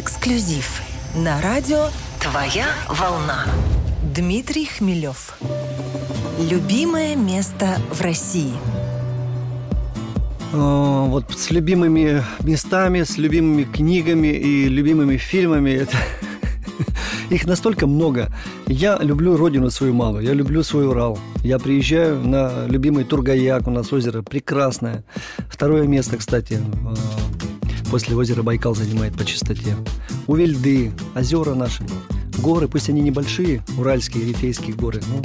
Эксклюзив на радио «Твоя волна». Дмитрий Хмелев. Любимое место в России. О, вот с любимыми местами, с любимыми книгами и любимыми фильмами. Это... Их настолько много. Я люблю родину свою малую, я люблю свой Урал. Я приезжаю на любимый Тургаяк, у нас озеро прекрасное. Второе место, кстати, э, после озера Байкал занимает по чистоте. Увельды, озера наши, горы, пусть они небольшие, уральские, рифейские горы. Ну,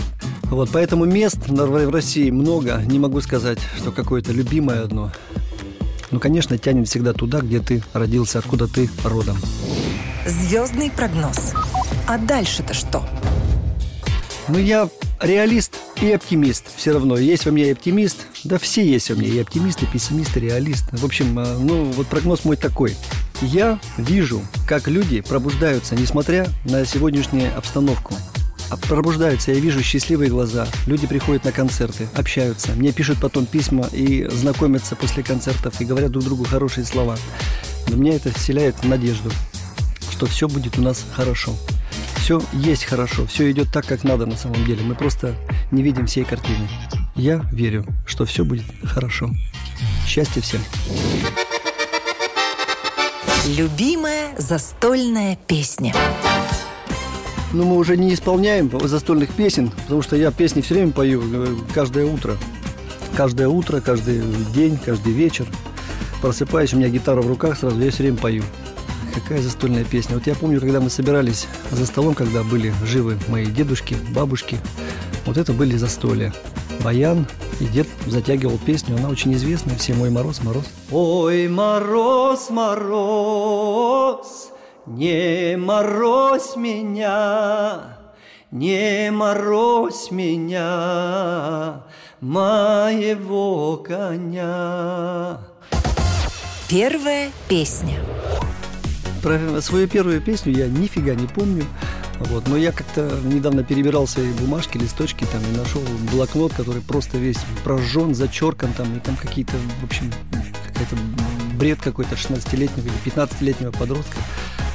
вот, поэтому мест в России много. Не могу сказать, что какое-то любимое одно. Ну, конечно, тянет всегда туда, где ты родился, откуда ты родом. Звездный прогноз. А дальше-то что? Ну, я реалист и оптимист. Все равно есть во мне и оптимист. Да все есть во мне. И оптимист, и пессимист, и реалист. В общем, э, ну, вот прогноз мой такой. Я вижу, как люди пробуждаются, несмотря на сегодняшнюю обстановку. А пробуждаются, я вижу счастливые глаза. Люди приходят на концерты, общаются. Мне пишут потом письма и знакомятся после концертов и говорят друг другу хорошие слова. Но меня это вселяет надежду, что все будет у нас хорошо все есть хорошо, все идет так, как надо на самом деле. Мы просто не видим всей картины. Я верю, что все будет хорошо. Счастья всем. Любимая застольная песня. Ну, мы уже не исполняем застольных песен, потому что я песни все время пою, э, каждое утро. Каждое утро, каждый день, каждый вечер. Просыпаюсь, у меня гитара в руках, сразу я все время пою. Какая застольная песня. Вот я помню, когда мы собирались за столом, когда были живы мои дедушки, бабушки, вот это были застолья. Баян, и дед затягивал песню, она очень известная всем «Ой, мороз, мороз». Ой, мороз, мороз, не морозь меня, не морозь меня, моего коня. Первая песня – про свою первую песню я нифига не помню. Вот. Но я как-то недавно перебирал свои бумажки, листочки там и нашел блокнот, который просто весь прожжен, зачеркан там, и там какие-то, в общем, какой-то бред какой-то 16-летнего или 15-летнего подростка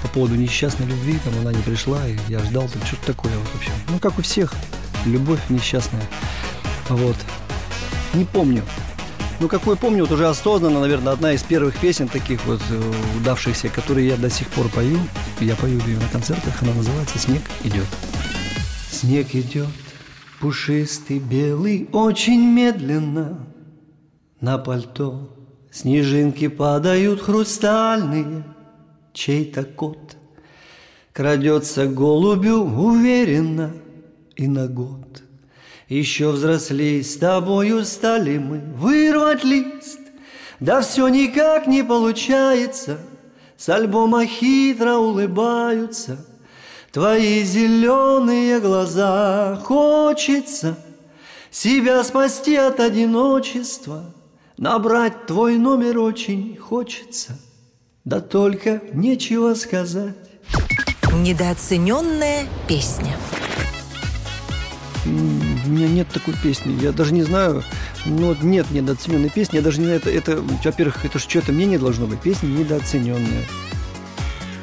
по поводу несчастной любви, там она не пришла, и я ждал там что-то такое вот вообще. Ну, как у всех, любовь несчастная. Вот. Не помню. Ну, какой помню, вот уже осознанно, наверное, одна из первых песен таких вот э, удавшихся, которые я до сих пор пою. Я пою ее на концертах, она называется «Снег идет». Снег идет, пушистый, белый, очень медленно на пальто. Снежинки падают хрустальные, чей-то кот Крадется голубю уверенно и на год – еще взрослей с тобою стали мы вырвать лист, Да все никак не получается, С альбома хитро улыбаются Твои зеленые глаза. Хочется себя спасти от одиночества, Набрать твой номер очень хочется, Да только нечего сказать. Недооцененная песня – у меня нет такой песни. Я даже не знаю, ну вот нет недооцененной песни. Я даже не знаю, это, это во-первых, это что-то мнение должно быть. Песня недооцененная.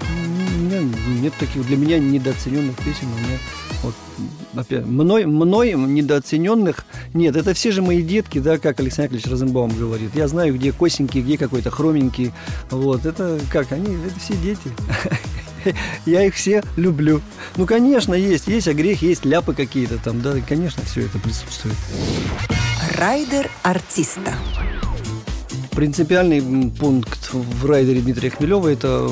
У меня нет таких, для меня недооцененных песен. У меня вот, опять, мной, мной недооцененных нет. Это все же мои детки, да, как Александр Яковлевич Розенбаум говорит. Я знаю, где косенький, где какой-то хроменький. Вот, это как, они, это все дети. я их все люблю. Ну, конечно, есть. Есть огрех, есть ляпы какие-то там, да, конечно, все это присутствует. Райдер артиста. Принципиальный пункт в райдере Дмитрия Хмелева – это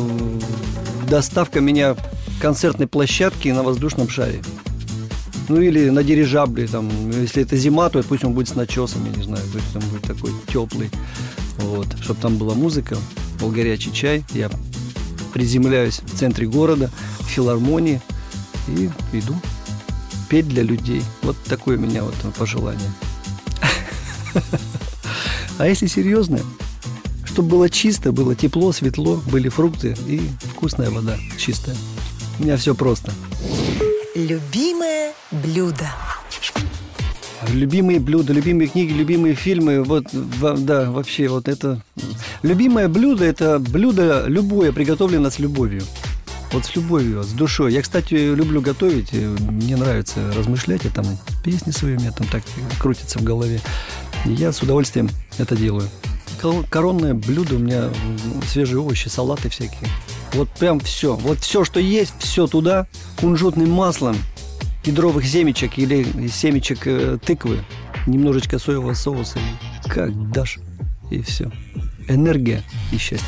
доставка меня концертной площадки на воздушном шаре. Ну или на дирижабле, там, если это зима, то пусть он будет с начесом, я не знаю, то есть он будет такой теплый, вот, чтобы там была музыка, был горячий чай, я приземляюсь в центре города, в филармонии и иду петь для людей. Вот такое у меня вот пожелание. А если серьезно, чтобы было чисто, было тепло, светло, были фрукты и вкусная вода чистая. У меня все просто. Любимое блюдо. Любимые блюда, любимые книги, любимые фильмы. Вот, да, вообще, вот это... Любимое блюдо – это блюдо любое, приготовлено с любовью. Вот с любовью, с душой. Я, кстати, люблю готовить. Мне нравится размышлять. Я там песни свои у меня там так крутятся в голове. Я с удовольствием это делаю. Коронное блюдо у меня свежие овощи, салаты всякие. Вот прям все. Вот все, что есть, все туда. Кунжутным маслом, кедровых семечек или семечек э, тыквы, немножечко соевого соуса. Как дашь, и все. Энергия и счастье.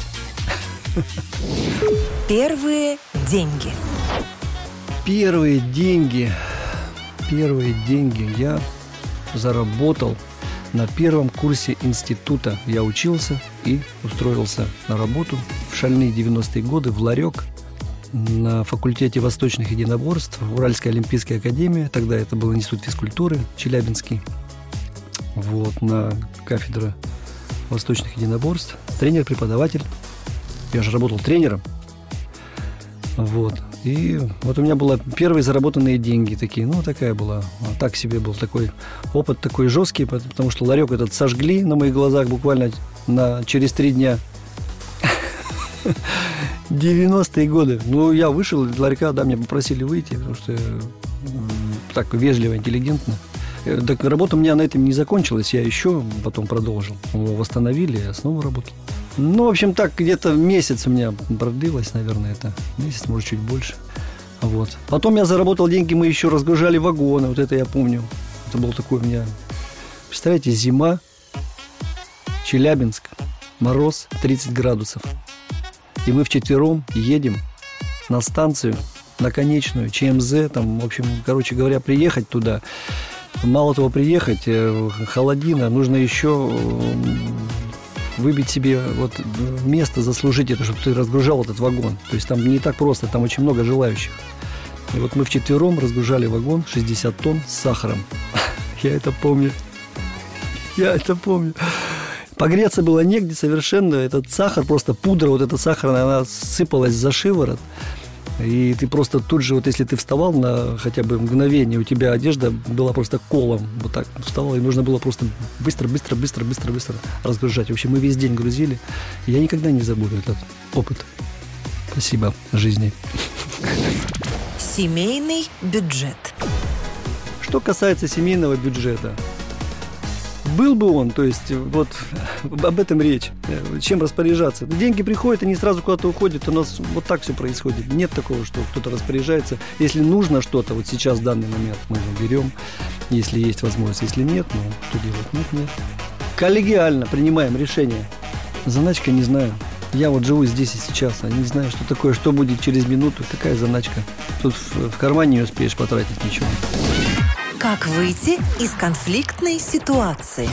Первые деньги. Первые деньги. Первые деньги я заработал на первом курсе института. Я учился и устроился на работу в шальные 90-е годы в ларек на факультете восточных единоборств Уральской Олимпийской Академии. Тогда это был институт физкультуры Челябинский. Вот, на кафедра восточных единоборств. Тренер-преподаватель я же работал тренером. Вот. И вот у меня было первые заработанные деньги такие. Ну, такая была. А так себе был такой опыт такой жесткий, потому что ларек этот сожгли на моих глазах буквально на, через три дня. 90-е годы. Ну, я вышел из ларька, да, меня попросили выйти, потому что так вежливо, интеллигентно. Так работа у меня на этом не закончилась, я еще потом продолжил. Его восстановили, я снова работал. Ну, в общем, так где-то месяц у меня продлилось, наверное, это. Месяц, может, чуть больше. Вот. Потом я заработал деньги, мы еще разгружали вагоны, вот это я помню. Это был такой у меня... Представляете, зима, Челябинск, мороз 30 градусов. И мы вчетвером едем на станцию, на конечную, ЧМЗ, там, в общем, короче говоря, приехать туда. Мало того, приехать, э, холодина, нужно еще выбить себе вот место, заслужить это, чтобы ты разгружал этот вагон. То есть там не так просто, там очень много желающих. И вот мы вчетвером разгружали вагон 60 тонн с сахаром. Я это помню. Я это помню. Погреться было негде совершенно. Этот сахар, просто пудра, вот эта сахарная, она сыпалась за шиворот. И ты просто тут же, вот если ты вставал на хотя бы мгновение, у тебя одежда была просто колом. Вот так вставал, и нужно было просто быстро, быстро, быстро, быстро, быстро разгружать. В общем, мы весь день грузили. я никогда не забуду этот опыт. Спасибо жизни. Семейный бюджет. Что касается семейного бюджета, был бы он, то есть вот об этом речь, чем распоряжаться. Деньги приходят, они сразу куда-то уходят, у нас вот так все происходит. Нет такого, что кто-то распоряжается. Если нужно что-то, вот сейчас в данный момент мы его берем, если есть возможность, если нет, ну что делать? Нет, нет. Коллегиально принимаем решение. Заначка не знаю. Я вот живу здесь и сейчас, а не знаю, что такое, что будет через минуту. Какая заначка? Тут в, кармане не успеешь потратить ничего. Как выйти из конфликтной ситуации?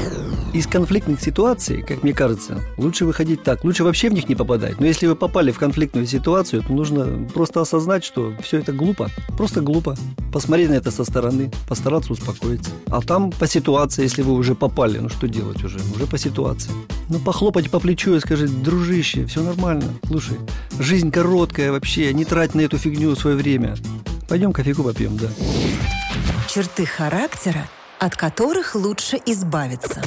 Из конфликтных ситуаций, как мне кажется, лучше выходить так. Лучше вообще в них не попадать. Но если вы попали в конфликтную ситуацию, то нужно просто осознать, что все это глупо. Просто глупо. Посмотреть на это со стороны, постараться успокоиться. А там по ситуации, если вы уже попали, ну что делать уже? Уже по ситуации. Ну похлопать по плечу и сказать, дружище, все нормально. Слушай, жизнь короткая вообще, не трать на эту фигню свое время. Пойдем кофейку попьем, да черты характера, от которых лучше избавиться.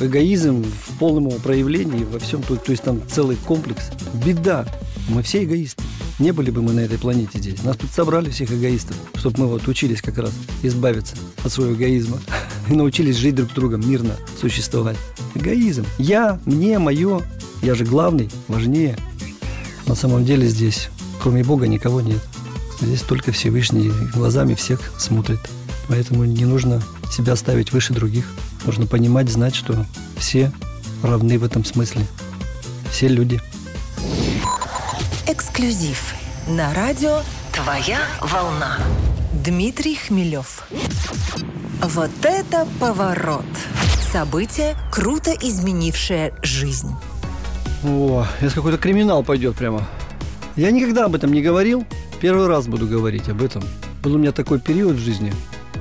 Эгоизм в полном его проявлении во всем, то, то есть там целый комплекс. Беда. Мы все эгоисты. Не были бы мы на этой планете здесь. Нас тут собрали всех эгоистов, чтобы мы вот учились как раз избавиться от своего эгоизма и научились жить друг с другом, мирно существовать. Эгоизм. Я, мне, мое. Я же главный, важнее. На самом деле здесь, кроме Бога, никого нет. Здесь только Всевышний глазами всех смотрит. Поэтому не нужно себя ставить выше других. Нужно понимать, знать, что все равны в этом смысле. Все люди. Эксклюзив на радио «Твоя волна». Дмитрий Хмелев. Вот это поворот! Событие, круто изменившее жизнь. О, это какой-то криминал пойдет прямо. Я никогда об этом не говорил, Первый раз буду говорить об этом. Был у меня такой период в жизни.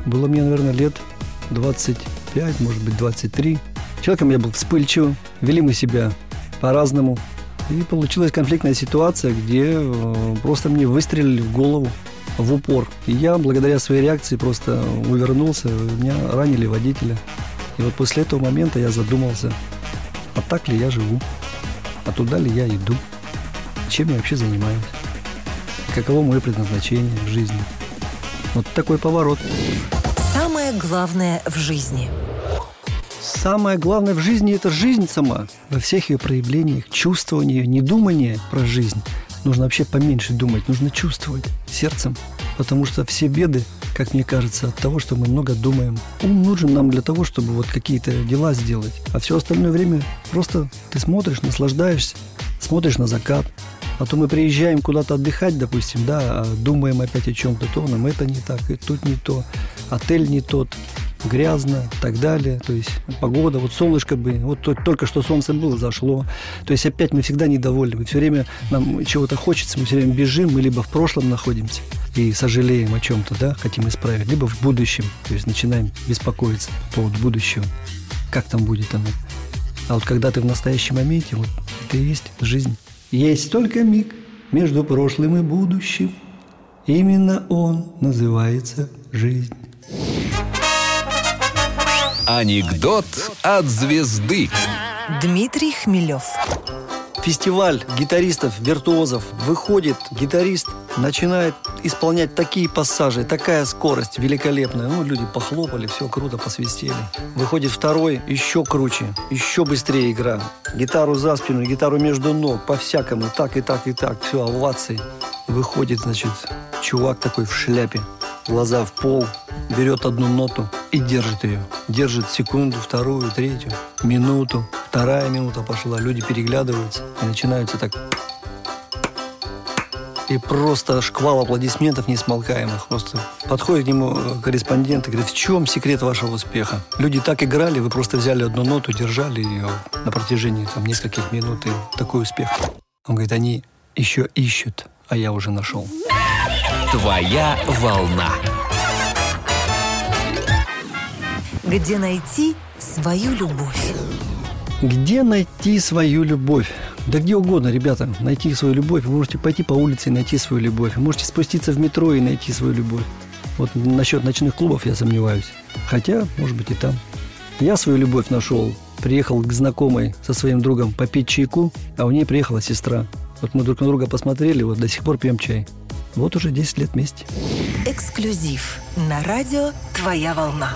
Было мне, наверное, лет 25, может быть, 23. Человеком я был вспыльчивым. Вели мы себя по-разному. И получилась конфликтная ситуация, где э, просто мне выстрелили в голову в упор. И я, благодаря своей реакции, просто увернулся. Меня ранили водителя. И вот после этого момента я задумался, а так ли я живу? А туда ли я иду? Чем я вообще занимаюсь? Каково мое предназначение в жизни. Вот такой поворот. Самое главное в жизни. Самое главное в жизни – это жизнь сама. Во всех ее проявлениях, чувствование, не думание про жизнь. Нужно вообще поменьше думать, нужно чувствовать сердцем. Потому что все беды, как мне кажется, от того, что мы много думаем. Ум нужен нам для того, чтобы вот какие-то дела сделать. А все остальное время просто ты смотришь, наслаждаешься, смотришь на закат, а то мы приезжаем куда-то отдыхать, допустим, да, а думаем опять о чем-то, то нам это не так, и тут не то, отель не тот, грязно и так далее. То есть погода, вот солнышко бы, вот только что солнце было, зашло. То есть опять мы всегда недовольны. Мы все время нам чего-то хочется, мы все время бежим, мы либо в прошлом находимся и сожалеем о чем-то, да, хотим исправить, либо в будущем, то есть начинаем беспокоиться по поводу будущего. Как там будет оно? А вот когда ты в настоящем моменте, вот это и есть жизнь. Есть только миг между прошлым и будущим. Именно он называется жизнь. Анекдот от звезды. Дмитрий Хмелев. Фестиваль гитаристов, виртуозов. Выходит гитарист, начинает исполнять такие пассажи, такая скорость великолепная. Ну, люди похлопали, все круто, посвистели. Выходит второй, еще круче, еще быстрее игра. Гитару за спину, гитару между ног, по-всякому, так и так и так. Все, овации. Выходит, значит, чувак такой в шляпе, глаза в пол, берет одну ноту и держит ее. Держит секунду, вторую, третью, минуту. Вторая минута пошла, люди переглядываются и начинаются так и просто шквал аплодисментов несмолкаемых. Просто подходит к нему э, корреспондент и говорит, в чем секрет вашего успеха? Люди так играли, вы просто взяли одну ноту, держали ее на протяжении там, нескольких минут, и такой успех. Он говорит, они еще ищут, а я уже нашел. Твоя волна. Где найти свою любовь? Где найти свою любовь? Да где угодно, ребята, найти свою любовь. Вы можете пойти по улице и найти свою любовь. Вы можете спуститься в метро и найти свою любовь. Вот насчет ночных клубов я сомневаюсь. Хотя, может быть, и там. Я свою любовь нашел. Приехал к знакомой со своим другом попить чайку, а у нее приехала сестра. Вот мы друг на друга посмотрели, вот до сих пор пьем чай. Вот уже 10 лет вместе. Эксклюзив на радио «Твоя волна».